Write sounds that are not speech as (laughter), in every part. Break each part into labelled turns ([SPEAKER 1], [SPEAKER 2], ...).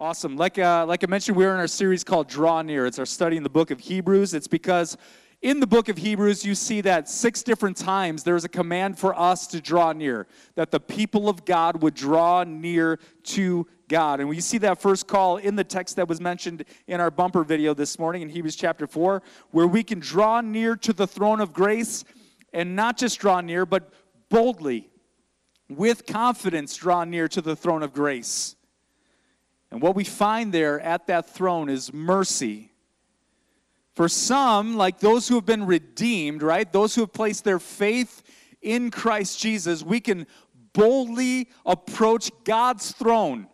[SPEAKER 1] Awesome. Like, uh, like I mentioned, we're in our series called Draw Near. It's our study in the book of Hebrews. It's because in the book of Hebrews, you see that six different times there is a command for us to draw near, that the people of God would draw near to God. And we see that first call in the text that was mentioned in our bumper video this morning in Hebrews chapter 4, where we can draw near to the throne of grace and not just draw near, but boldly, with confidence, draw near to the throne of grace. And what we find there at that throne is mercy. For some, like those who have been redeemed, right? Those who have placed their faith in Christ Jesus, we can boldly approach God's throne.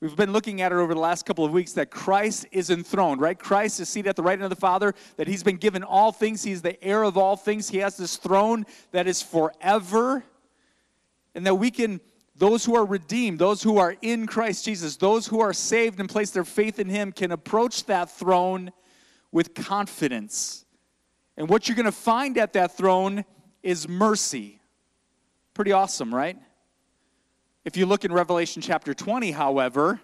[SPEAKER 1] We've been looking at it over the last couple of weeks that Christ is enthroned, right? Christ is seated at the right hand of the Father, that he's been given all things. He's the heir of all things. He has this throne that is forever. And that we can those who are redeemed, those who are in Christ Jesus, those who are saved and place their faith in Him can approach that throne with confidence. And what you're going to find at that throne is mercy. Pretty awesome, right? If you look in Revelation chapter 20, however,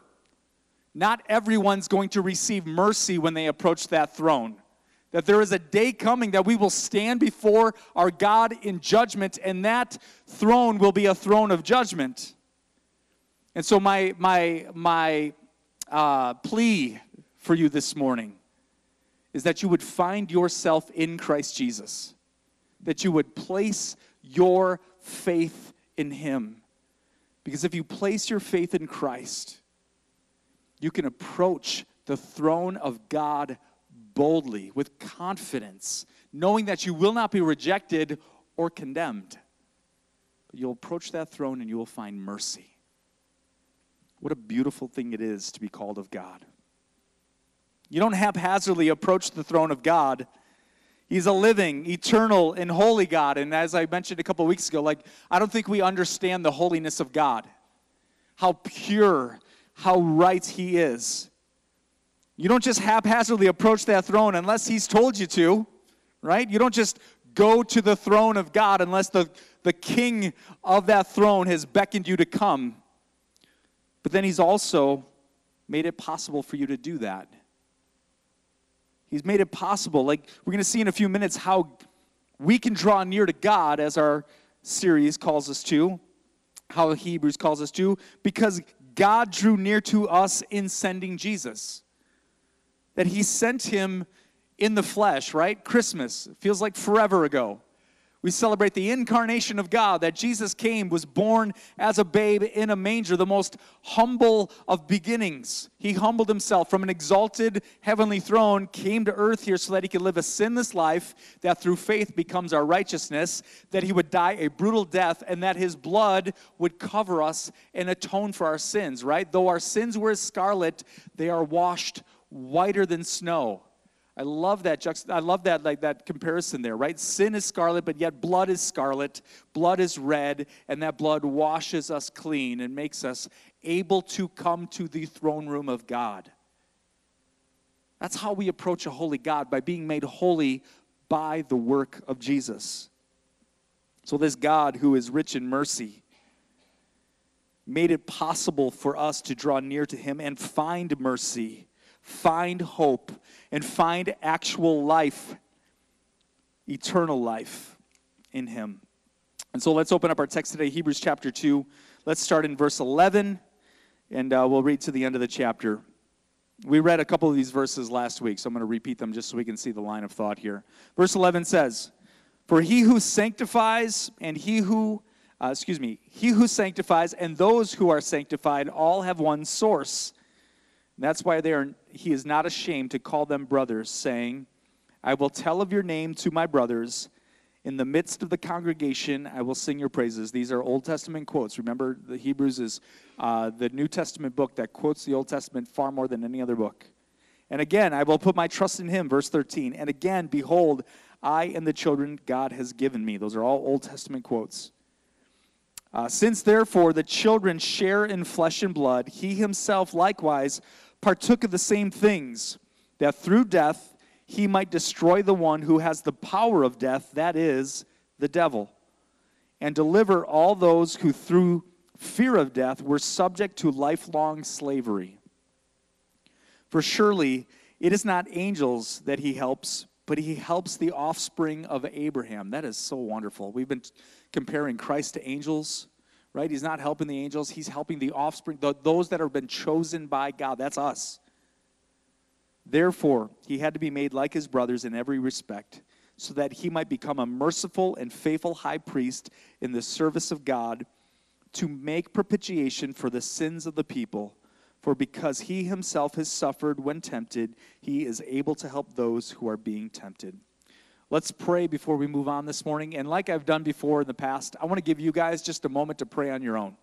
[SPEAKER 1] not everyone's going to receive mercy when they approach that throne. That there is a day coming that we will stand before our God in judgment, and that throne will be a throne of judgment. And so, my, my, my uh, plea for you this morning is that you would find yourself in Christ Jesus, that you would place your faith in Him. Because if you place your faith in Christ, you can approach the throne of God boldly, with confidence, knowing that you will not be rejected or condemned. But you'll approach that throne and you will find mercy. What a beautiful thing it is to be called of God. You don't haphazardly approach the throne of God. He's a living, eternal, and holy God. And as I mentioned a couple weeks ago, like, I don't think we understand the holiness of God, how pure, how right He is. You don't just haphazardly approach that throne unless He's told you to, right? You don't just go to the throne of God unless the, the king of that throne has beckoned you to come. But then He's also made it possible for you to do that. He's made it possible. Like we're going to see in a few minutes how we can draw near to God as our series calls us to, how Hebrews calls us to, because God drew near to us in sending Jesus that he sent him in the flesh, right? Christmas feels like forever ago. We celebrate the incarnation of God, that Jesus came, was born as a babe in a manger, the most humble of beginnings. He humbled himself from an exalted heavenly throne, came to earth here so that he could live a sinless life, that through faith becomes our righteousness, that he would die a brutal death, and that his blood would cover us and atone for our sins, right? Though our sins were as scarlet, they are washed whiter than snow. I love that. I love that like that comparison there, right? Sin is scarlet, but yet blood is scarlet. Blood is red, and that blood washes us clean and makes us able to come to the throne room of God. That's how we approach a holy God by being made holy by the work of Jesus. So this God who is rich in mercy made it possible for us to draw near to him and find mercy find hope and find actual life, eternal life in Him. And so let's open up our text today, Hebrews chapter 2. Let's start in verse 11, and uh, we'll read to the end of the chapter. We read a couple of these verses last week, so I'm going to repeat them just so we can see the line of thought here. Verse 11 says, For he who sanctifies and he who, uh, excuse me, he who sanctifies and those who are sanctified all have one source. And That's why they are, he is not ashamed to call them brothers, saying, I will tell of your name to my brothers. In the midst of the congregation, I will sing your praises. These are Old Testament quotes. Remember, the Hebrews is uh, the New Testament book that quotes the Old Testament far more than any other book. And again, I will put my trust in him, verse 13. And again, behold, I and the children God has given me. Those are all Old Testament quotes. Uh, Since therefore the children share in flesh and blood, he himself likewise partook of the same things, that through death he might destroy the one who has the power of death, that is, the devil, and deliver all those who through fear of death were subject to lifelong slavery. For surely it is not angels that he helps, but he helps the offspring of Abraham. That is so wonderful. We've been comparing Christ to angels, right? He's not helping the angels, he's helping the offspring, those that have been chosen by God. That's us. Therefore, he had to be made like his brothers in every respect, so that he might become a merciful and faithful high priest in the service of God to make propitiation for the sins of the people. For because he himself has suffered when tempted, he is able to help those who are being tempted. Let's pray before we move on this morning. And like I've done before in the past, I want to give you guys just a moment to pray on your own.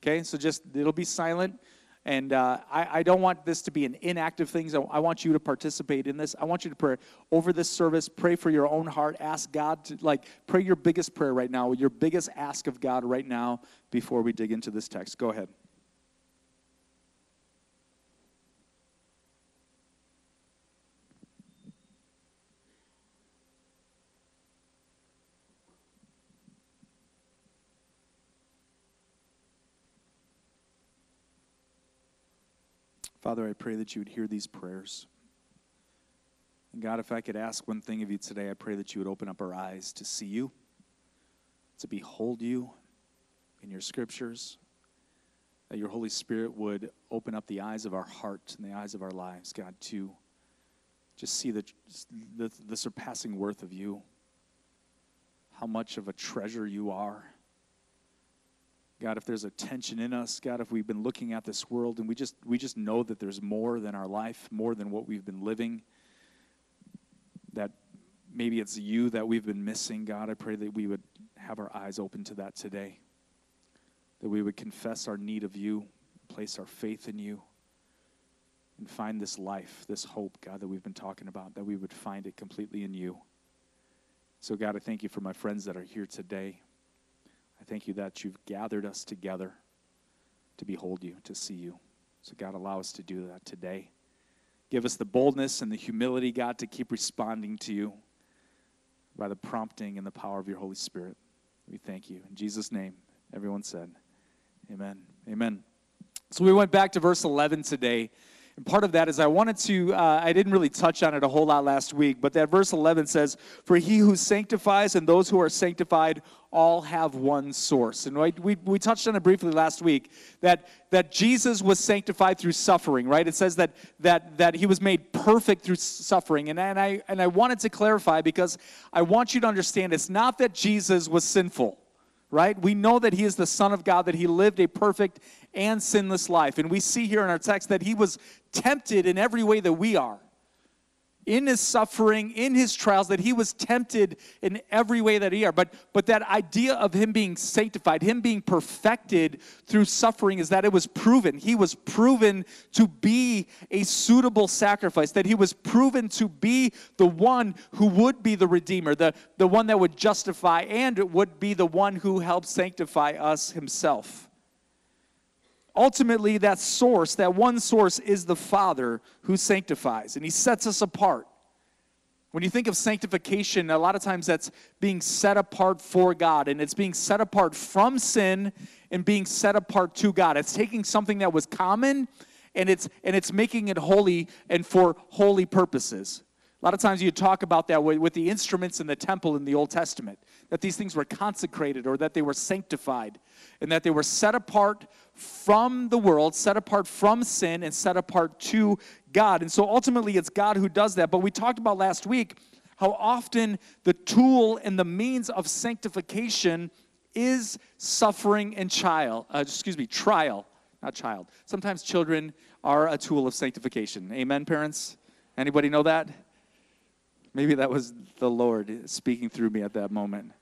[SPEAKER 1] Okay, so just it'll be silent. And uh, I, I, don't want this to be an inactive thing. So I want you to participate in this. I want you to pray over this service. Pray for your own heart. Ask God to, like, pray your biggest prayer right now, your biggest ask of God right now before we dig into this text. Go ahead. Father, I pray that you would hear these prayers. And God, if I could ask one thing of you today, I pray that you would open up our eyes to see you, to behold you in your scriptures, that your Holy Spirit would open up the eyes of our heart and the eyes of our lives, God, to just see the, the, the surpassing worth of you, how much of a treasure you are God, if there's a tension in us, God, if we've been looking at this world and we just we just know that there's more than our life, more than what we've been living, that maybe it's you that we've been missing, God, I pray that we would have our eyes open to that today. That we would confess our need of you, place our faith in you, and find this life, this hope, God, that we've been talking about, that we would find it completely in you. So, God, I thank you for my friends that are here today. I thank you that you've gathered us together to behold you, to see you. So, God, allow us to do that today. Give us the boldness and the humility, God, to keep responding to you by the prompting and the power of your Holy Spirit. We thank you. In Jesus' name, everyone said, Amen. Amen. So, we went back to verse 11 today. And part of that is I wanted to, uh, I didn't really touch on it a whole lot last week, but that verse 11 says, For he who sanctifies and those who are sanctified all have one source. And we, we, we touched on it briefly last week that, that Jesus was sanctified through suffering, right? It says that, that, that he was made perfect through suffering. And, and, I, and I wanted to clarify because I want you to understand it's not that Jesus was sinful right? We know that he is the Son of God, that he lived a perfect and sinless life. And we see here in our text that he was tempted in every way that we are in his suffering, in his trials, that he was tempted in every way that he are. But, but that idea of him being sanctified, him being perfected through suffering, is that it was proven. He was proven to be a suitable sacrifice, that he was proven to be the one who would be the Redeemer, the, the one that would justify, and would be the one who helped sanctify us himself. Ultimately, that source, that one source, is the Father who sanctifies, and He sets us apart. When you think of sanctification, a lot of times that's being set apart for God, and it's being set apart from sin and being set apart to God. It's taking something that was common and it's and it's making it holy and for holy purposes. A lot of times you talk about that with, the instruments in the temple in the Old Testament, that these things were consecrated or that they were sanctified and that they were set apart from the world, set apart from sin, and set apart to God. And so ultimately, it's God who does that. But we talked about last week how often the tool and the means of sanctification is suffering and child, uh, excuse me, trial, not child. Sometimes children are a tool of sanctification. Amen, parents? Anybody know that? Maybe that was the Lord speaking through me at that moment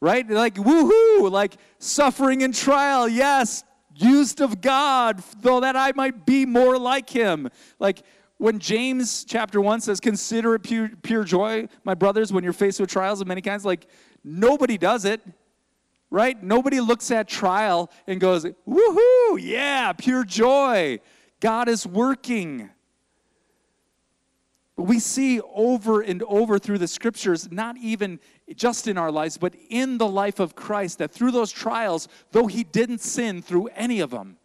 [SPEAKER 1] right? Like, woohoo, like suffering and trial, yes, used of God, though that I might be more like him. Like, when James chapter 1 says, Consider it pure, pure joy, my brothers, when you're faced with trials of many kinds, like, nobody does it, right? Nobody looks at trial and goes, Woohoo, yeah, pure joy. God is working. We see over and over through the scriptures, not even just in our lives, but in the life of Christ, that through those trials, though he didn't sin through any of them,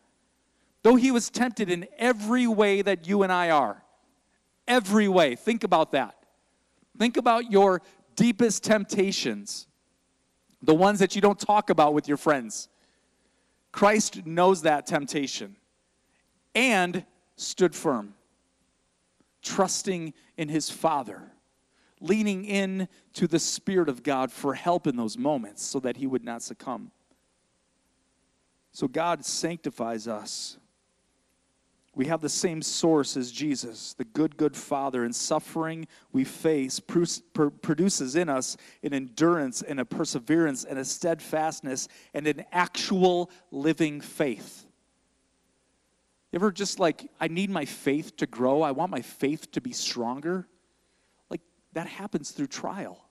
[SPEAKER 1] Though he was tempted in every way that you and I are. Every way. Think about that. Think about your deepest temptations, the ones that you don't talk about with your friends. Christ knows that temptation and stood firm, trusting in his Father, leaning in to the Spirit of God for help in those moments so that he would not succumb. So God sanctifies us we have the same source as Jesus, the good, good Father, and suffering we face produces in us an endurance and a perseverance and a steadfastness and an actual living faith. Ever just like, I need my faith to grow, I want my faith to be stronger? Like, that happens through trial.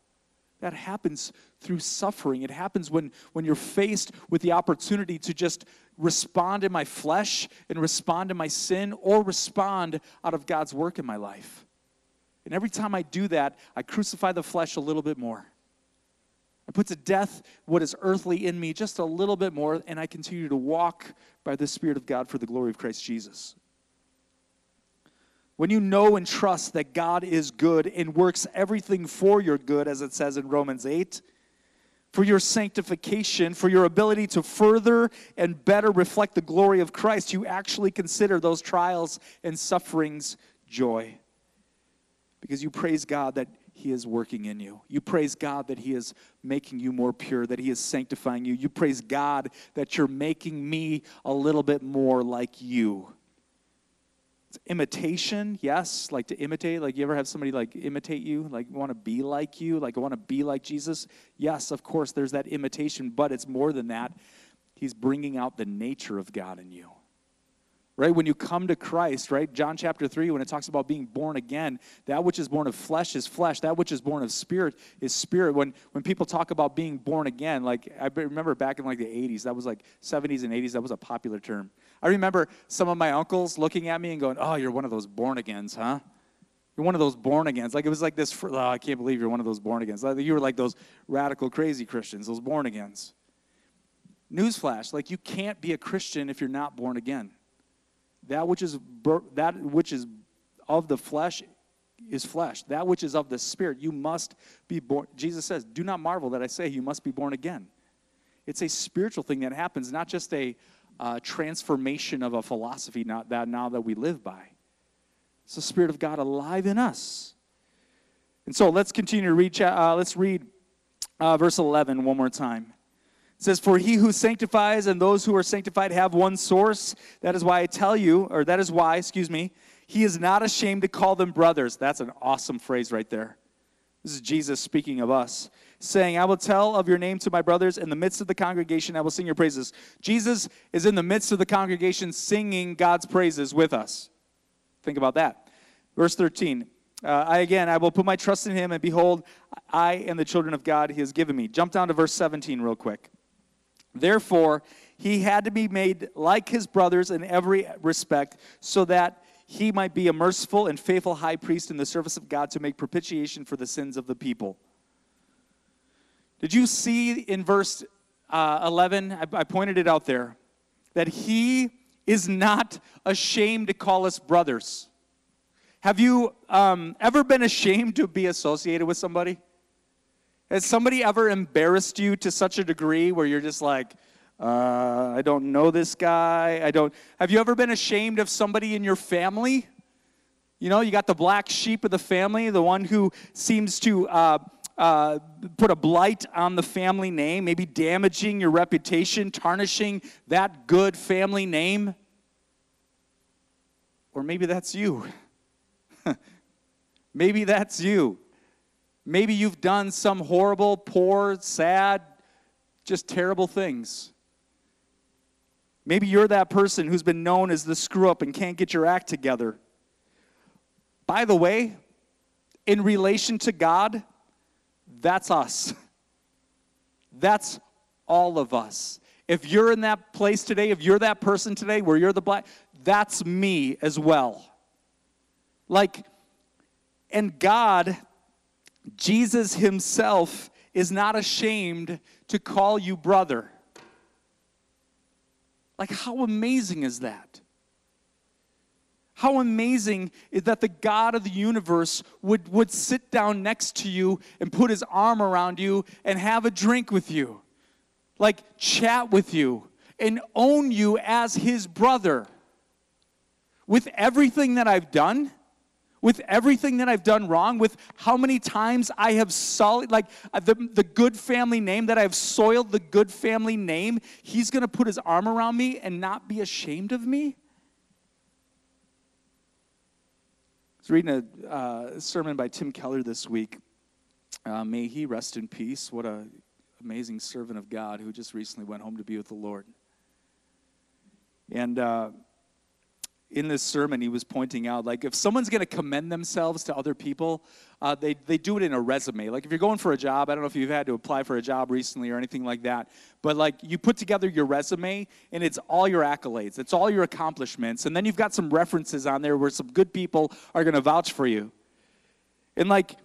[SPEAKER 1] That happens through suffering. It happens when, when you're faced with the opportunity to just respond in my flesh and respond to my sin or respond out of God's work in my life. And every time I do that, I crucify the flesh a little bit more. I put to death what is earthly in me just a little bit more, and I continue to walk by the Spirit of God for the glory of Christ Jesus. When you know and trust that God is good and works everything for your good, as it says in Romans 8, for your sanctification, for your ability to further and better reflect the glory of Christ, you actually consider those trials and sufferings joy. Because you praise God that He is working in you. You praise God that He is making you more pure, that He is sanctifying you. You praise God that you're making me a little bit more like you. It's imitation yes like to imitate. Like you ever have somebody like imitate you? Like want to be like you? Like want to be like jesus? Yes of course there's that imitation but it's more than that. He's bringing out the nature of god in you right when you come to christ right john chapter 3 when it talks about being born again that which is born of flesh is flesh that which is born of spirit is spirit when when people talk about being born again like i remember back in like the 80s that was like 70s and 80s that was a popular term I remember some of my uncles looking at me and going, Oh, you're one of those born agains, huh? You're one of those born agains. Like it was like this, oh, I can't believe you're one of those born agains. Like you were like those radical, crazy Christians, those born agains. Newsflash, like you can't be a Christian if you're not born again. That which is that which is of the flesh is flesh. That which is of the spirit, you must be born. Jesus says, "Do not marvel that I say you must be born again." It's a spiritual thing that happens, not just a uh, transformation of a philosophy not that now that we live by. It's the Spirit of God alive in us. And so let's continue to read. Uh, let's read uh, verse 11 one more time. It says, For he who sanctifies and those who are sanctified have one source. That is why I tell you, or that is why, excuse me, he is not ashamed to call them brothers. That's an awesome phrase right there. This is Jesus speaking of us saying, I will tell of your name to my brothers in the midst of the congregation, I will sing your praises. Jesus is in the midst of the congregation singing God's praises with us. Think about that. Verse 13. Uh, I again, I will put my trust in him, and behold, I am the children of God he has given me. Jump down to verse 17 real quick. Therefore, he had to be made like his brothers in every respect, so that he might be a merciful and faithful high priest in the service of God to make propitiation for the sins of the people. Did you see in verse uh, 11? I, I pointed it out there that he is not ashamed to call us brothers. Have you um, ever been ashamed to be associated with somebody? Has somebody ever embarrassed you to such a degree where you're just like, uh, I don't know this guy. I don't. Have you ever been ashamed of somebody in your family? You know, you got the black sheep of the family, the one who seems to uh, uh, put a blight on the family name, maybe damaging your reputation, tarnishing that good family name. Or maybe that's you. (laughs) maybe that's you. Maybe you've done some horrible, poor, sad, just terrible things. Maybe you're that person who's been known as the screw up and can't get your act together. By the way, in relation to God, that's us. That's all of us. If you're in that place today, if you're that person today where you're the black, that's me as well. Like, and God, Jesus Himself, is not ashamed to call you brother. Like, how amazing is that? how amazing is that the God of the universe would, would sit down next to you and put his arm around you and have a drink with you, like chat with you and own you as his brother. With everything that I've done, with everything that I've done wrong, with how many times I have sullied, like uh, the, the good family name, that I've soiled the good family name, he's gonna put his arm around me and not be ashamed of me? I was reading a uh, sermon by Tim Keller this week. Uh, may he rest in peace. What a amazing servant of God who just recently went home to be with the Lord. And uh, in this sermon, he was pointing out like if someone's going to commend themselves to other people, uh, they, they do it in a resume. Like if you're going for a job, I don't know if you've had to apply for a job recently or anything like that, but like you put together your resume and it's all your accolades, it's all your accomplishments, and then you've got some references on there where some good people are going to vouch for you. And like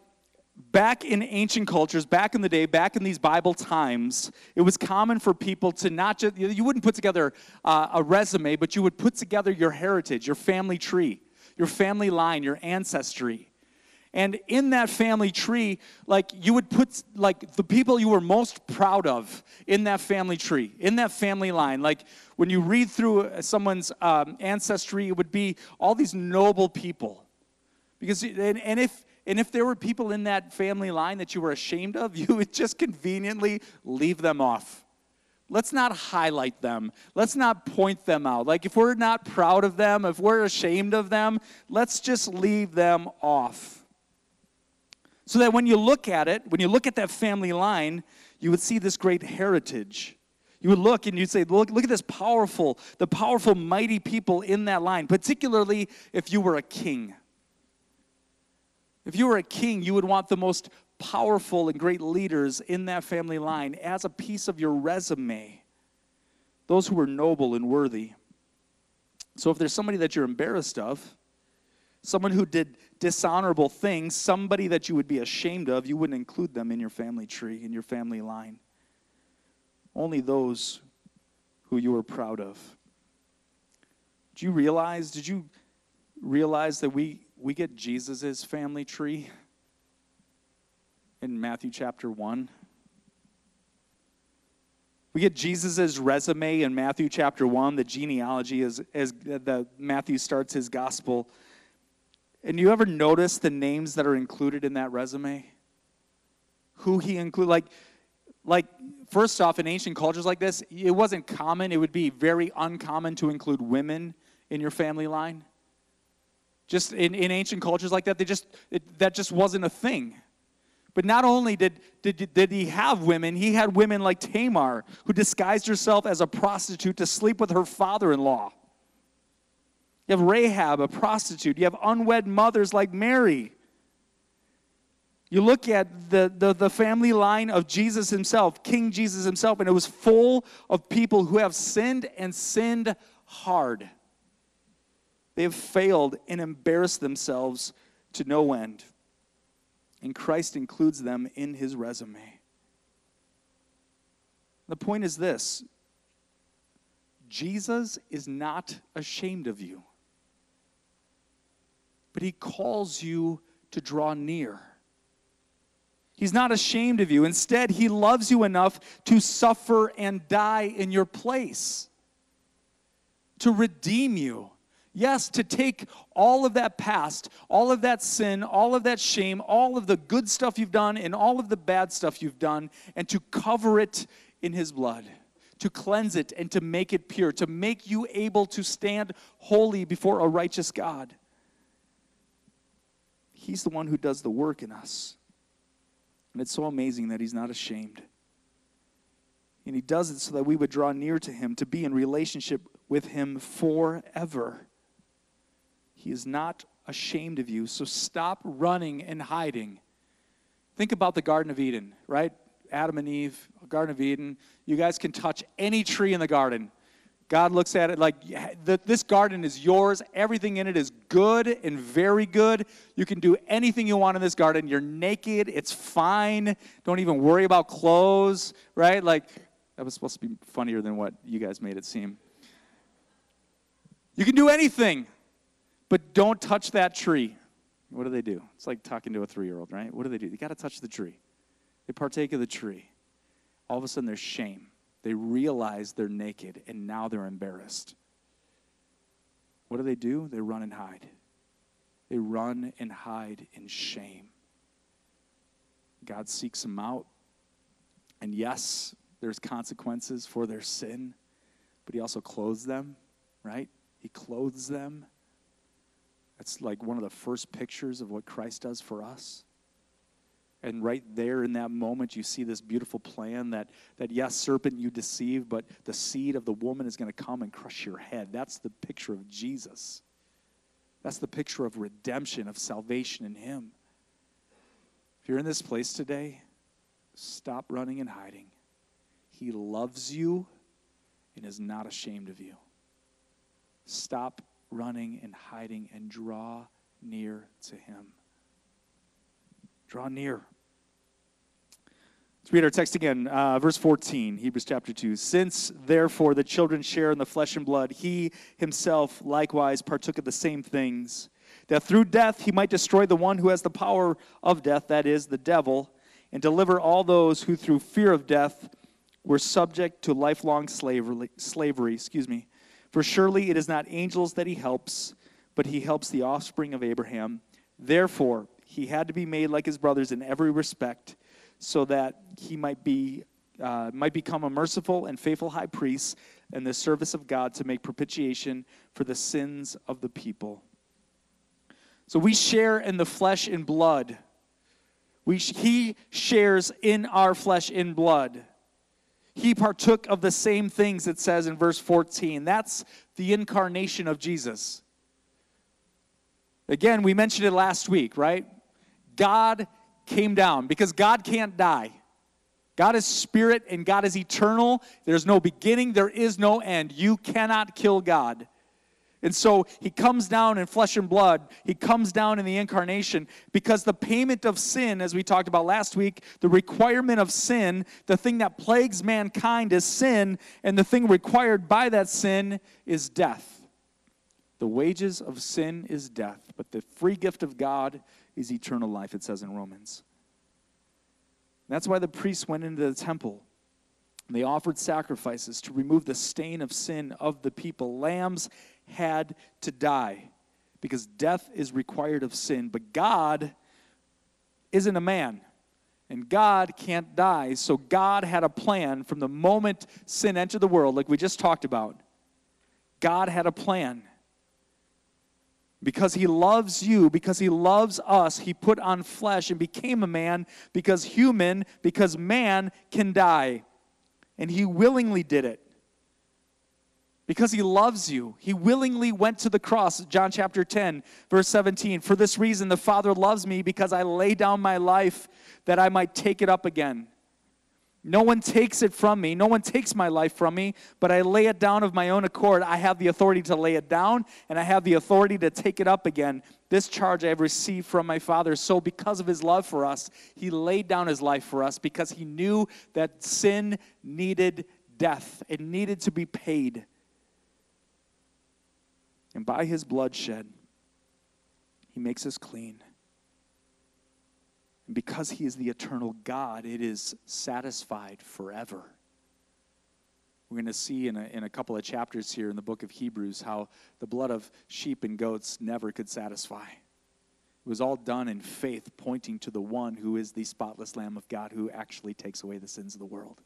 [SPEAKER 1] back in ancient cultures, back in the day, back in these Bible times, it was common for people to not just, you wouldn't put together uh, a resume, but you would put together your heritage, your family tree, your family line, your ancestry. And in that family tree, like you would put like the people you were most proud of in that family tree, in that family line. Like when you read through someone's um, ancestry, it would be all these noble people. Because and, and if and if there were people in that family line that you were ashamed of, (laughs) you would just conveniently leave them off. Let's not highlight them. Let's not point them out. Like if we're not proud of them, if we're ashamed of them, let's just leave them off. So that when you look at it, when you look at that family line, you would see this great heritage. You would look and you'd say, look, look at this powerful, the powerful, mighty people in that line, particularly if you were a king. If you were a king, you would want the most powerful and great leaders in that family line as a piece of your resume. Those who were noble and worthy. So if there's somebody that you're embarrassed of, someone who did dishonorable things, somebody that you would be ashamed of, you wouldn't include them in your family tree, in your family line. Only those who you were proud of. Do you realize, did you realize that we we get Jesus' family tree in Matthew chapter 1. We get Jesus' resume in Matthew chapter 1, the genealogy as, as the Matthew starts his gospel. And you ever notice the names that are included in that resume? Who he include like like first off in ancient cultures like this, it wasn't common, it would be very uncommon to include women in your family line. Just in, in ancient cultures like that, they just it, that just wasn't a thing. But not only did, did, did he have women, he had women like Tamar, who disguised herself as a prostitute to sleep with her father in law. You have Rahab, a prostitute. You have unwed mothers like Mary. You look at the, the, the, family line of Jesus himself, King Jesus himself, and it was full of people who have sinned and sinned hard. They have failed and embarrassed themselves to no end. And Christ includes them in his resume. The point is this Jesus is not ashamed of you, but he calls you to draw near. He's not ashamed of you. Instead, he loves you enough to suffer and die in your place, to redeem you Yes, to take all of that past, all of that sin, all of that shame, all of the good stuff you've done, and all of the bad stuff you've done, and to cover it in His blood, to cleanse it and to make it pure, to make you able to stand holy before a righteous God. He's the one who does the work in us. And it's so amazing that He's not ashamed. And He does it so that we would draw near to Him, to be in relationship with Him forever. He is not ashamed of you. So stop running and hiding. Think about the Garden of Eden, right? Adam and Eve, Garden of Eden. You guys can touch any tree in the garden. God looks at it like this garden is yours. Everything in it is good and very good. You can do anything you want in this garden. You're naked. It's fine. Don't even worry about clothes, right? Like, that was supposed to be funnier than what you guys made it seem. You can do anything. But don't touch that tree. What do they do? It's like talking to a three year old, right? What do they do? They got to touch the tree. They partake of the tree. All of a sudden, there's shame. They realize they're naked, and now they're embarrassed. What do they do? They run and hide. They run and hide in shame. God seeks them out. And yes, there's consequences for their sin, but He also clothes them, right? He clothes them. That's like one of the first pictures of what Christ does for us. And right there in that moment, you see this beautiful plan that, that yes, serpent, you deceive, but the seed of the woman is going to come and crush your head. That's the picture of Jesus. That's the picture of redemption, of salvation in Him. If you're in this place today, stop running and hiding. He loves you and is not ashamed of you. Stop running and hiding and draw near to Him. Draw near. Let's read our text again, uh, verse 14, Hebrews chapter 2. Since, therefore, the children share in the flesh and blood, he himself likewise partook of the same things, that through death he might destroy the one who has the power of death, that is, the devil, and deliver all those who through fear of death were subject to lifelong slavery. slavery excuse me. For surely it is not angels that he helps, but he helps the offspring of Abraham. Therefore, he had to be made like his brothers in every respect, so that he might be uh, might become a merciful and faithful high priest in the service of God to make propitiation for the sins of the people. So we share in the flesh and blood. We, he shares in our flesh and blood. He partook of the same things, it says in verse 14. That's the incarnation of Jesus. Again, we mentioned it last week, right? God came down because God can't die. God is spirit and God is eternal. There's no beginning, there is no end. You cannot kill God. And so he comes down in flesh and blood. He comes down in the incarnation because the payment of sin, as we talked about last week, the requirement of sin, the thing that plagues mankind is sin, and the thing required by that sin is death. The wages of sin is death, but the free gift of God is eternal life, it says in Romans. That's why the priests went into the temple. They offered sacrifices to remove the stain of sin of the people. Lambs had to die because death is required of sin. But God isn't a man, and God can't die. So God had a plan from the moment sin entered the world, like we just talked about. God had a plan. Because he loves you, because he loves us, he put on flesh and became a man because human, because man can die. And he willingly did it. Because he loves you, he willingly went to the cross. John chapter 10, verse 17. For this reason, the Father loves me because I lay down my life that I might take it up again. No one takes it from me. No one takes my life from me, but I lay it down of my own accord. I have the authority to lay it down, and I have the authority to take it up again. This charge I have received from my Father. So, because of his love for us, he laid down his life for us because he knew that sin needed death, it needed to be paid. And by his bloodshed, he makes us clean. And because he is the eternal God, it is satisfied forever. We're going to see in a, in a couple of chapters here in the book of Hebrews how the blood of sheep and goats never could satisfy. It was all done in faith, pointing to the one who is the spotless Lamb of God who actually takes away the sins of the world.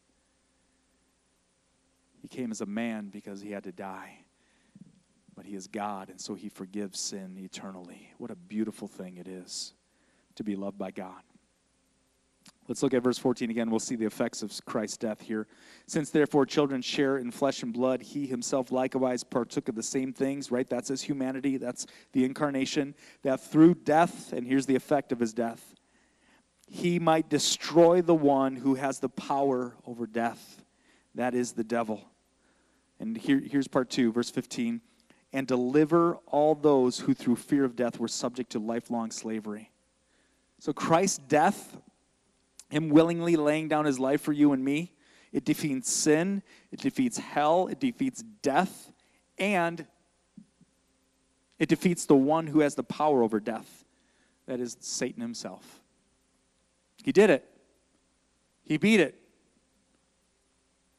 [SPEAKER 1] He came as a man because he had to die, but he is God, and so he forgives sin eternally. What a beautiful thing it is to be loved by God. Let's look at verse 14 again. We'll see the effects of Christ's death here. Since therefore children share in flesh and blood, he himself likewise partook of the same things, right? That's his humanity, that's the incarnation, that through death, and here's the effect of his death, he might destroy the one who has the power over death. That is the devil. And here, here's part two, verse 15. And deliver all those who through fear of death were subject to lifelong slavery. So Christ's death him willingly laying down his life for you and me. It defeats sin, it defeats hell, it defeats death, and It defeats the one who has the power over death, that is Satan himself. He did it. He beat it.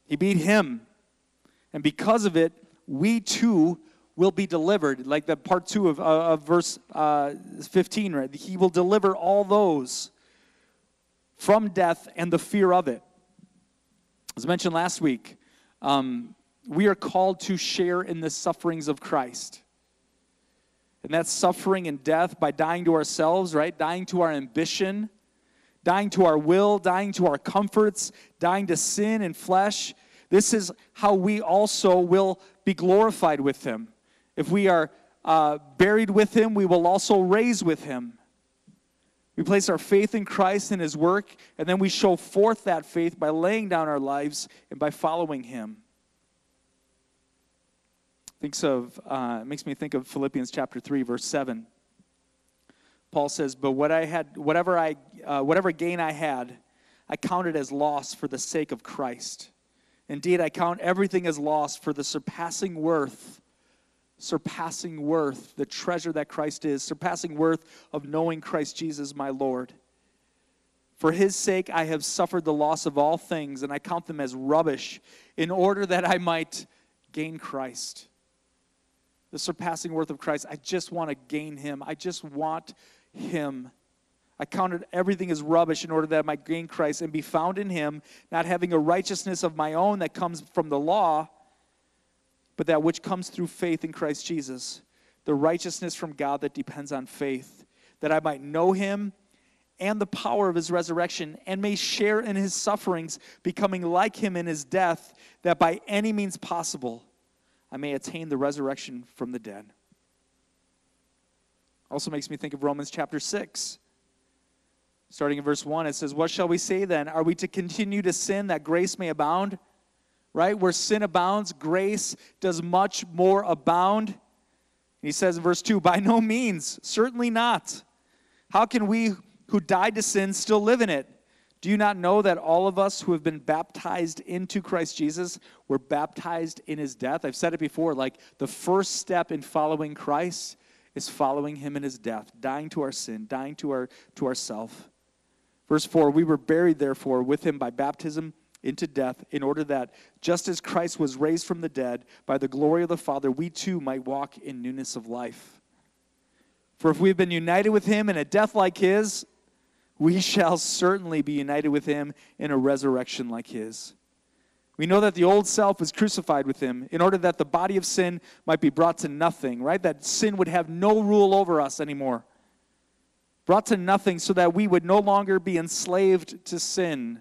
[SPEAKER 1] He beat him. And because of it, we too will be delivered. Like the part two of, uh, of verse uh, 15, right? He will deliver all those from death and the fear of it. As mentioned last week, um, we are called to share in the sufferings of Christ. And that's suffering and death by dying to ourselves, right? Dying to our ambition, dying to our will, dying to our comforts, dying to sin and flesh. This is how we also will be glorified with Him. If we are uh, buried with Him, we will also raise with Him. We place our faith in Christ and His work, and then we show forth that faith by laying down our lives and by following Him. Thinks of, uh, makes me think of Philippians chapter 3, verse 7. Paul says, But what I had, whatever, I, uh, whatever gain I had, I counted as loss for the sake of Christ. Indeed, I count everything as loss for the surpassing worth surpassing worth, the treasure that Christ is, surpassing worth of knowing Christ Jesus my Lord. For his sake I have suffered the loss of all things, and I count them as rubbish, in order that I might gain Christ. The surpassing worth of Christ. I just want to gain him. I just want him. I counted everything as rubbish in order that I might gain Christ and be found in him, not having a righteousness of my own that comes from the law but that which comes through faith in Christ Jesus, the righteousness from God that depends on faith, that I might know him and the power of his resurrection, and may share in his sufferings, becoming like him in his death, that by any means possible I may attain the resurrection from the dead. Also makes me think of Romans chapter 6. Starting in verse 1, it says, What shall we say then? Are we to continue to sin that grace may abound? Right? Where sin abounds, grace does much more abound. he says in verse 2 By no means, certainly not. How can we who died to sin still live in it? Do you not know that all of us who have been baptized into Christ Jesus were baptized in his death? I've said it before like the first step in following Christ is following him in his death, dying to our sin, dying to our to ourself. Verse 4 We were buried therefore with him by baptism into death, in order that, just as Christ was raised from the dead by the glory of the Father, we too might walk in newness of life. For if we have been united with him in a death like his, we shall certainly be united with him in a resurrection like his. We know that the old self was crucified with him in order that the body of sin might be brought to nothing, right? That sin would have no rule over us anymore. Brought to nothing so that we would no longer be enslaved to sin.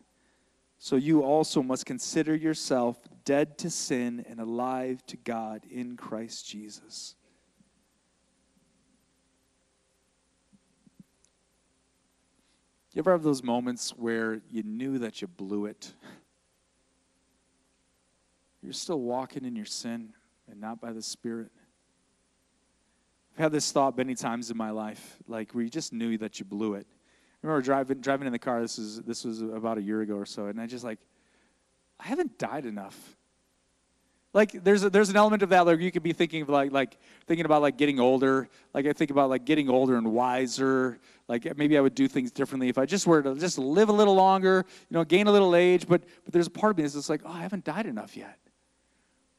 [SPEAKER 1] So you also must consider yourself dead to sin and alive to God in Christ Jesus. You ever have those moments where you knew that you blew it? You're still walking in your sin and not by the Spirit. I've had this thought many times in my life, like where you just knew that you blew it. Remember driving driving in the car. This was this was about a year ago or so, and I just like I haven't died enough. Like there's a, there's an element of that like you could be thinking of like like thinking about like getting older. Like I think about like getting older and wiser. Like maybe I would do things differently if I just were to just live a little longer, you know, gain a little age. But but there's a part of me that's just like, oh, I haven't died enough yet.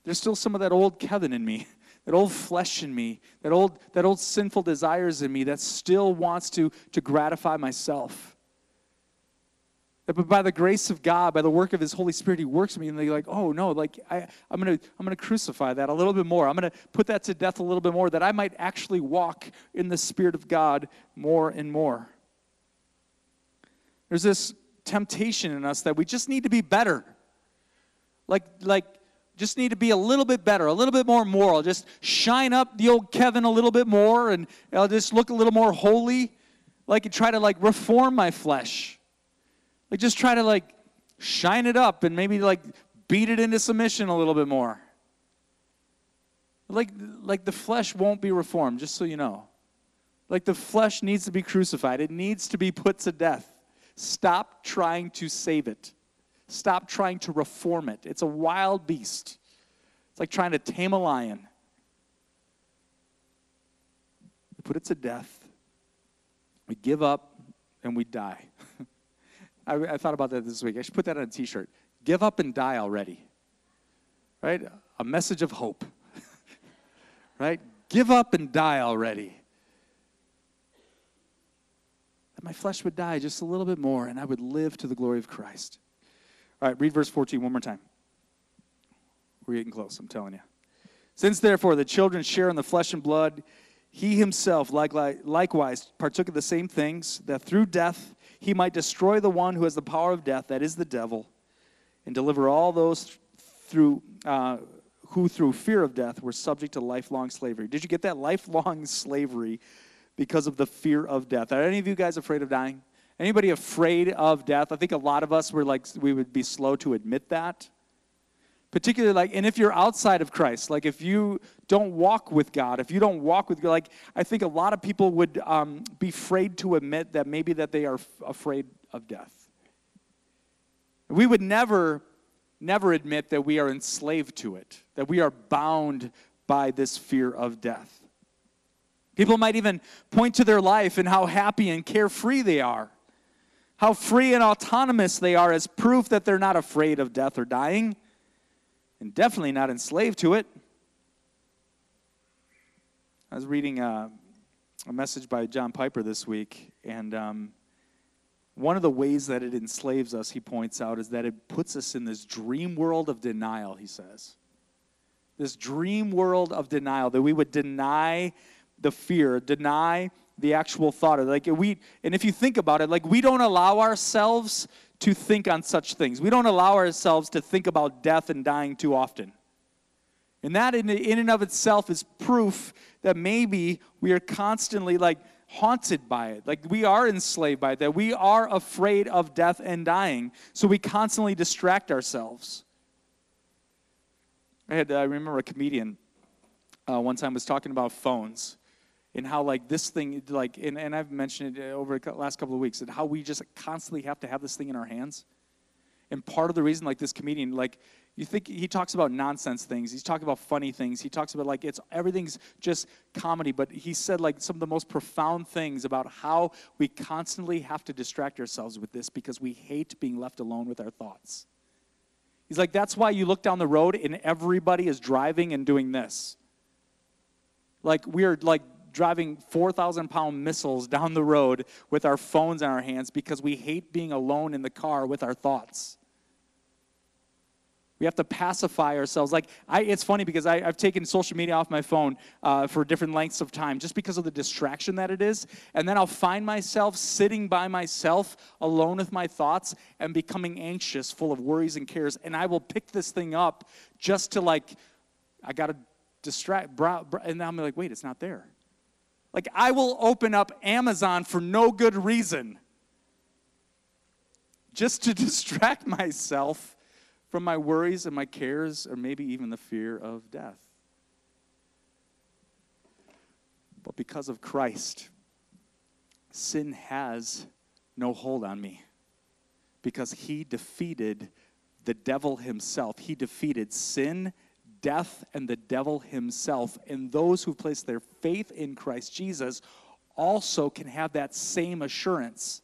[SPEAKER 1] There's still some of that old Kevin in me, that old flesh in me, that old that old sinful desires in me that still wants to to gratify myself. But by the grace of God, by the work of His Holy Spirit, He works me, and they're like, oh no, like I, I'm gonna, I'm gonna crucify that a little bit more. I'm gonna put that to death a little bit more, that I might actually walk in the Spirit of God more and more. There's this temptation in us that we just need to be better. Like, like, just need to be a little bit better, a little bit more moral. Just shine up the old Kevin a little bit more, and I'll just look a little more holy like try to like reform my flesh. Like just try to like shine it up and maybe like beat it into submission a little bit more. Like like the flesh won't be reformed, just so you know. Like the flesh needs to be crucified. It needs to be put to death. Stop trying to save it. Stop trying to reform it. It's a wild beast. It's like trying to tame a lion. We put it to death. We give up and we die. (laughs) I, I, thought about that this week. I should put that on a t shirt. Give up and die already. Right? A message of hope. (laughs) right? Give up and die already. That my flesh would die just a little bit more and I would live to the glory of Christ. All right, read verse 14 one more time. We're getting close, I'm telling you. Since therefore the children share in the flesh and blood, he himself likewise partook of the same things, that through death he might destroy the one who has the power of death, that is the devil, and deliver all those through uh, who through fear of death were subject to lifelong slavery. Did you get that? (laughs) Lifelong slavery because of the fear of death. Are any of you guys afraid of dying? Anybody afraid of death? I think a lot of us were like we would be slow to admit that. Particularly like and if you're outside of christ like if you don't walk with god if you don't walk with god like i think a lot of people would um, be afraid to admit that maybe that they are f- afraid of death. We would never never admit that we are enslaved to it that we are bound by this fear of death. People might even point to their life and how happy and carefree they are how free and autonomous they are as proof that they're not afraid of death or dying and definitely not enslaved to it. I was reading a, uh, a message by John Piper this week, and um, one of the ways that it enslaves us, he points out, is that it puts us in this dream world of denial, he says. This dream world of denial, that we would deny the fear, deny the actual thought of like we and if you think about it like we don't allow ourselves to think on such things. We don't allow ourselves to think about death and dying too often. And that, in, in and of itself, is proof that maybe we are constantly like haunted by it. Like we are enslaved by it, that we are afraid of death and dying. So we constantly distract ourselves. I had, I remember a comedian uh, one time was talking about phones and how like this thing like and, and i've mentioned it uh, over the last couple of weeks and how we just constantly have to have this thing in our hands. And part of the reason like this comedian like you think he talks about nonsense things he's talking about funny things he talks about like it's everything's just comedy but he said like some of the most profound things about how we constantly have to distract ourselves with this because we hate being left alone with our thoughts. He's like that's why you look down the road and everybody is driving and doing this. Like we're like driving 4,000 pound missiles down the road with our phones in our hands because we hate being alone in the car with our thoughts. We have to pacify ourselves. Like, I, it's funny because I, have taken social media off my phone uh, for different lengths of time just because of the distraction that it is. And then I'll find myself sitting by myself alone with my thoughts and becoming anxious, full of worries and cares. And I will pick this thing up just to, like, I got to distract. And now I'm like, wait, it's not there. Like, I will open up Amazon for no good reason just to (laughs) distract myself from my worries and my cares, or maybe even the fear of death. But because of Christ, sin has no hold on me because he defeated the devil himself. He defeated sin death and the devil himself. And those who place their faith in Christ Jesus also can have that same assurance.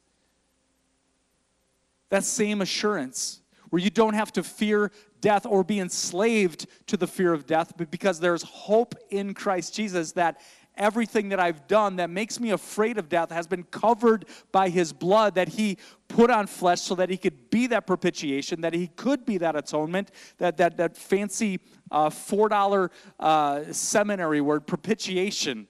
[SPEAKER 1] That same assurance where you don't have to fear death or be enslaved to the fear of death, but because there's hope in Christ Jesus that everything that I've done that makes me afraid of death has been covered by his blood that he put on flesh so that he could be that propitiation, that he could be that atonement, that, that, that fancy uh, $4 uh, seminary word, propitiation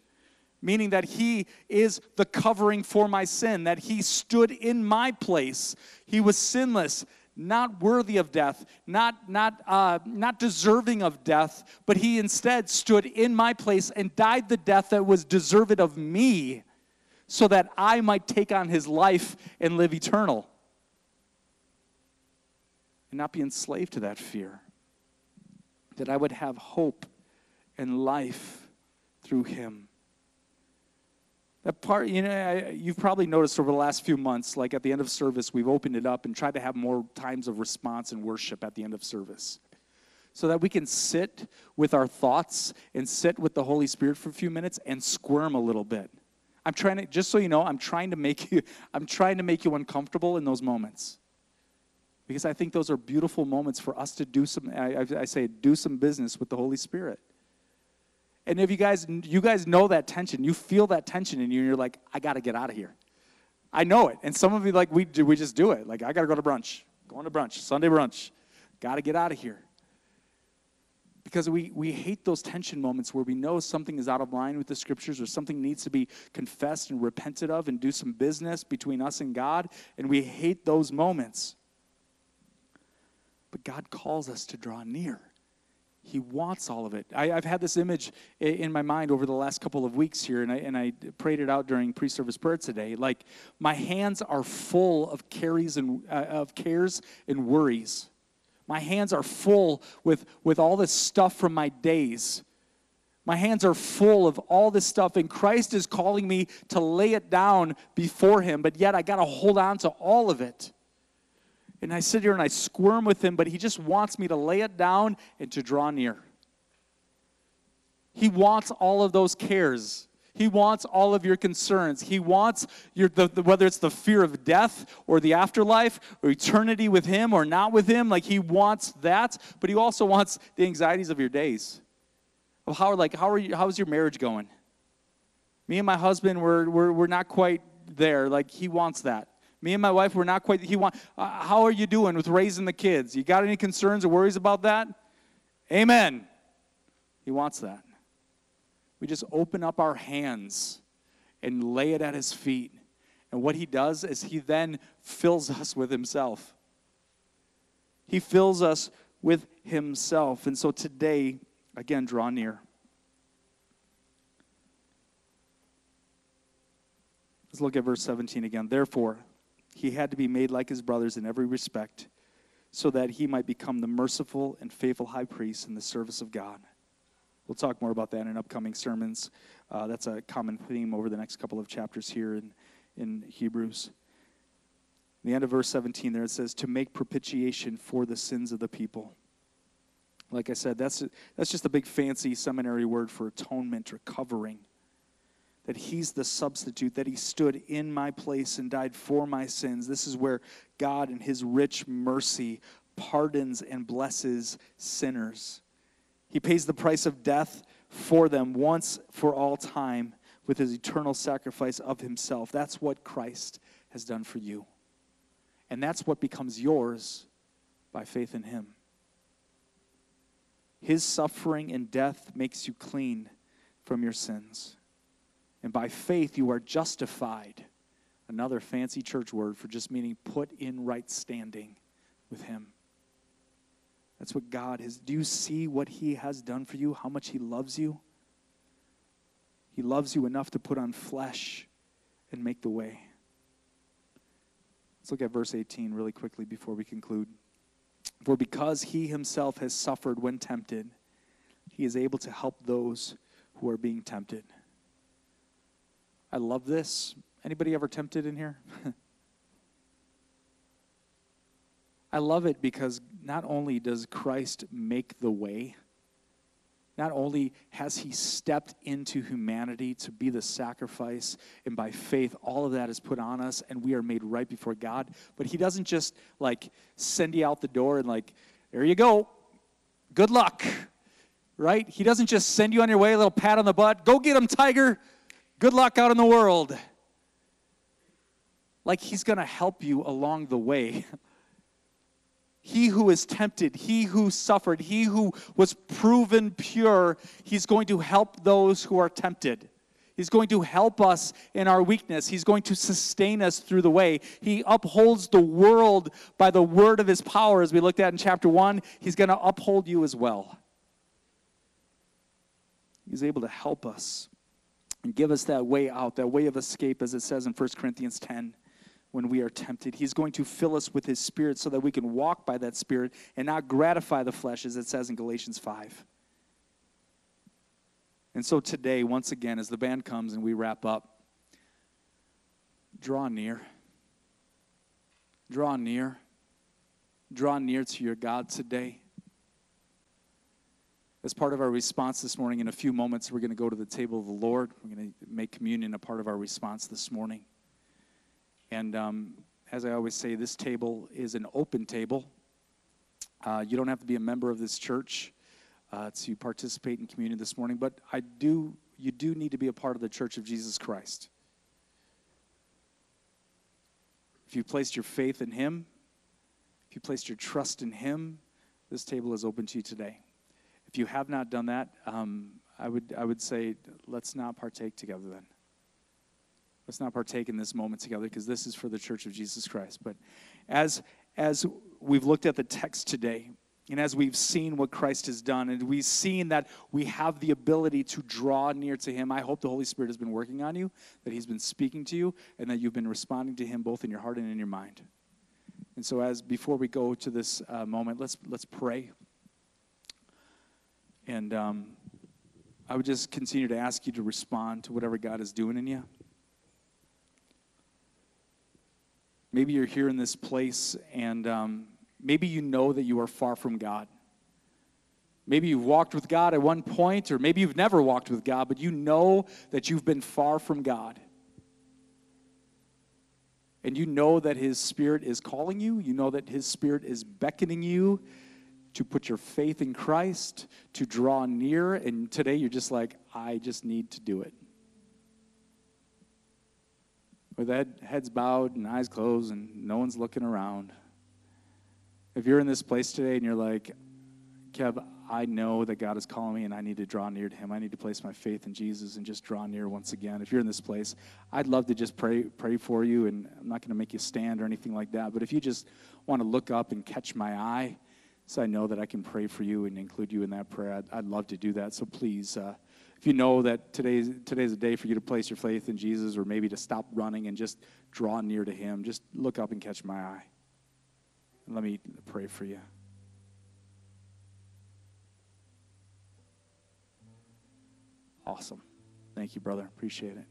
[SPEAKER 1] meaning that he is the covering for my sin, that he stood in my place. He was sinless not worthy of death, not, not, uh, not deserving of death, but he instead stood in my place and died the death that was deserved of me so that I might take on his life and live eternal and not be enslaved to that fear. That I would have hope and life through him. That part, you know, I, you've probably noticed over the last few months, like at the end of service, we've opened it up and tried to have more times of response and worship at the end of service. So that we can sit with our thoughts and sit with the Holy Spirit for a few minutes and squirm a little bit. I'm trying to, just so you know, I'm trying to make you, (laughs) I'm trying to make you uncomfortable in those moments because I think those are beautiful moments for us to do some, I, I, say, do some business with the Holy Spirit. And if you guys, you guys know that tension, you feel that tension in you, and you're like, I got to get out of here. I know it. And some of you, like, we, do, we just do it. Like, I got to go to brunch, going to brunch, Sunday brunch. Got to get out of here. Because we, we hate those tension moments where we know something is out of line with the scriptures or something needs to be confessed and repented of and do some business between us and God. And we hate those moments. But God calls us to draw near. He wants all of it. I, have had this image in my mind over the last couple of weeks here, and I, and I prayed it out during pre-service prayer today. Like my hands are full of cares and uh, of cares and worries. My hands are full with with all this stuff from my days. My hands are full of all this stuff, and Christ is calling me to lay it down before Him. But yet I got to hold on to all of it. And I sit here and I squirm with him, but he just wants me to lay it down and to draw near. He wants all of those cares. He wants all of your concerns. He wants your, the, the, whether it's the fear of death or the afterlife or eternity with Him or not with Him. Like He wants that, but He also wants the anxieties of your days. Well, how like how are you? How's your marriage going? Me and my husband, we're we're, we're not quite there. Like He wants that. Me and my wife, we're not quite. He want. Uh, how are you doing with raising the kids? You got any concerns or worries about that? Amen. He wants that. We just open up our hands and lay it at his feet. And what he does is he then fills us with himself. He fills us with himself. And so today, again, draw near. Let's look at verse 17 again. Therefore, he had to be made like his brothers in every respect, so that he might become the merciful and faithful high priest in the service of God. We'll talk more about that in upcoming sermons. Uh, that's a common theme over the next couple of chapters here in, in Hebrews. The end of verse 17 there it says, to make propitiation for the sins of the people. Like I said, that's, that's just a big fancy seminary word for atonement or covering that he's the substitute, that he stood in my place and died for my sins. This is where God, in his rich mercy, pardons and blesses sinners. He pays the price of death for them once for all time with his eternal sacrifice of himself. That's what Christ has done for you. And that's what becomes yours by faith in him. His suffering and death makes you clean from your sins. And by faith, you are justified. Another fancy church word for just meaning put in right standing with Him. That's what God is. Do you see what He has done for you? How much He loves you? He loves you enough to put on flesh and make the way. Let's look at verse 18 really quickly before we conclude. For because He Himself has suffered when tempted, He is able to help those who are being tempted. I love this. Anybody ever tempted in here? (laughs) I love it because not only does Christ make the way, not only has he stepped into humanity to be the sacrifice, and by faith, all of that is put on us, and we are made right before God, but he doesn't just like send you out the door and, like, there you go, good luck, right? He doesn't just send you on your way, a little pat on the butt, go get him, tiger. Good luck out in the world. Like he's going to help you along the way. (laughs) He who is tempted, he who suffered, he who was proven pure, he's going to help those who are tempted. He's going to help us in our weakness. He's going to sustain us through the way. He upholds the world by the word of his power, as we looked at in chapter 1. He's going to uphold you as well. He's able to help us and give us that way out, that way of escape, as it says in 1 Corinthians 10 when we are tempted. He's going to fill us with His Spirit so that we can walk by that Spirit and not gratify the flesh, as it says in Galatians 5. And so today, once again, as the band comes and we wrap up, draw near. Draw near. Draw near to your God today. As part of our response this morning, in a few moments, we're going to go to the table of the Lord. We're going to make communion a part of our response this morning. And um, as I always say, this table is an open table. Uh, you don't have to be a member of this church uh, to participate in communion this morning, but I do. You do need to be a part of the Church of Jesus Christ. If you placed your faith in Him, if you placed your trust in Him, this table is open to you today. If you have not done that, um, I would I would say let's not partake together then. Let's not partake in this moment together because this is for the church of Jesus Christ. But as, as we've looked at the text today, and as we've seen what Christ has done, and we've seen that we have the ability to draw near to Him, I hope the Holy Spirit has been working on you, that He's been speaking to you, and that you've been responding to Him both in your heart and in your mind. And so, as before we go to this uh, moment, let's let's pray. And um, I would just continue to ask you to respond to whatever God is doing in you. Maybe you're here in this place and um, maybe you know that you are far from God. Maybe you've walked with God at one point, or maybe you've never walked with God, but you know that you've been far from God. And you know that His Spirit is calling you, you know that His Spirit is beckoning you to put your faith in Christ, to draw near, and today you're just like, I just need to do it with heads bowed and eyes closed and no one's looking around. If you're in this place today and you're like, Kev, I know that God is calling me and I need to draw near to Him. I need to place my faith in Jesus and just draw near once again. If you're in this place, I'd love to just pray, pray for you, and I'm not going to make you stand or anything like that. But if you just want to look up and catch my eye, so I know that I can pray for you and include you in that prayer, I'd, I'd love to do that. So please. Uh, if you know that today's, today's a day for you to place your faith in Jesus or maybe to stop running and just draw near to Him, just look up and catch my eye. And let me pray for you. Awesome. Thank you, brother. Appreciate it.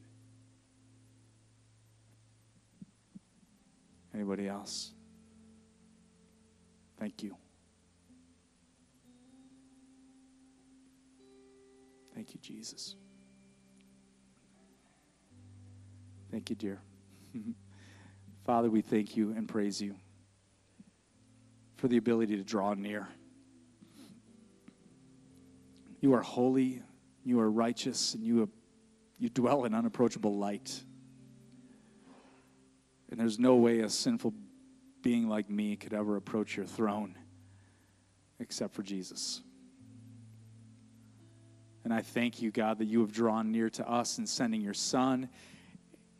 [SPEAKER 1] Anybody else? Thank you. Thank you, Jesus. Thank you, dear. (laughs) Father, we thank you and praise you for the ability to draw near. You are holy, you are righteous, and you, you dwell in unapproachable light. And there's no way a sinful being like me could ever approach your throne except for Jesus. And I thank you, God, that you have drawn near to us in sending your Son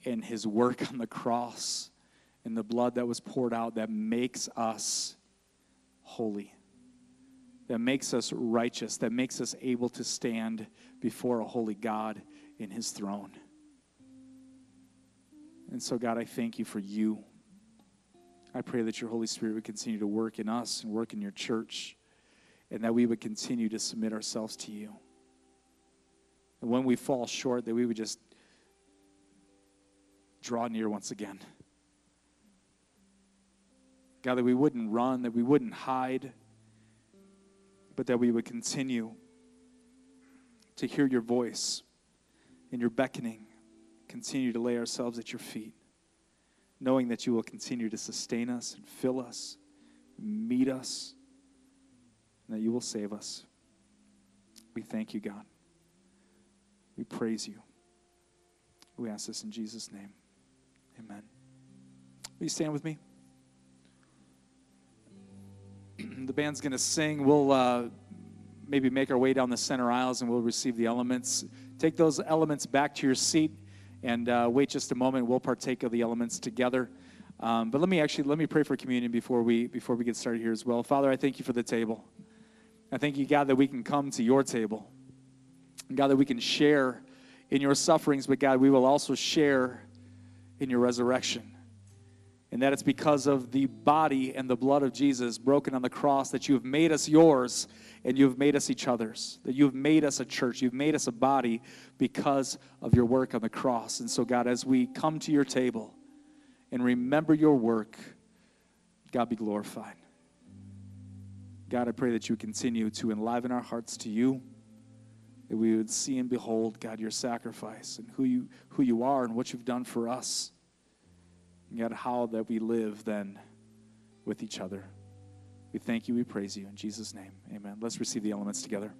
[SPEAKER 1] and his work on the cross and the blood that was poured out that makes us holy, that makes us righteous, that makes us able to stand before a holy God in his throne. And so, God, I thank you for you. I pray that your Holy Spirit would continue to work in us and work in your church, and that we would continue to submit ourselves to you. And when we fall short, that we would just draw near once again. God, that we wouldn't run, that we wouldn't hide, but that we would continue to hear your voice and your beckoning, continue to lay ourselves at your feet, knowing that you will continue to sustain us and fill us, meet us, and that you will save us. We thank you, God. We praise you. We ask this in Jesus' name. Amen. Will you stand with me? (clears throat) the band's going to sing. We'll uh, maybe make our way down the center aisles and we'll receive the elements. Take those elements back to your seat and uh, wait just a moment. We'll partake of the elements together. Um, but let me actually let me pray for communion before we before we get started here as well. Father, I thank you for the table. I thank you, God, that we can come to your table. God, that we can share in your sufferings, but God, we will also share in your resurrection. And that it's because of the body and the blood of Jesus broken on the cross that you have made us yours and you have made us each other's. That you have made us a church. You've made us a body because of your work on the cross. And so, God, as we come to your table and remember your work, God be glorified. God, I pray that you continue to enliven our hearts to you, that we would see and behold, God, your sacrifice and who you, who you are and what you've done for us. And God, how that we live then with each other. We thank you, we praise you. In Jesus' name, amen. Let's receive the elements together.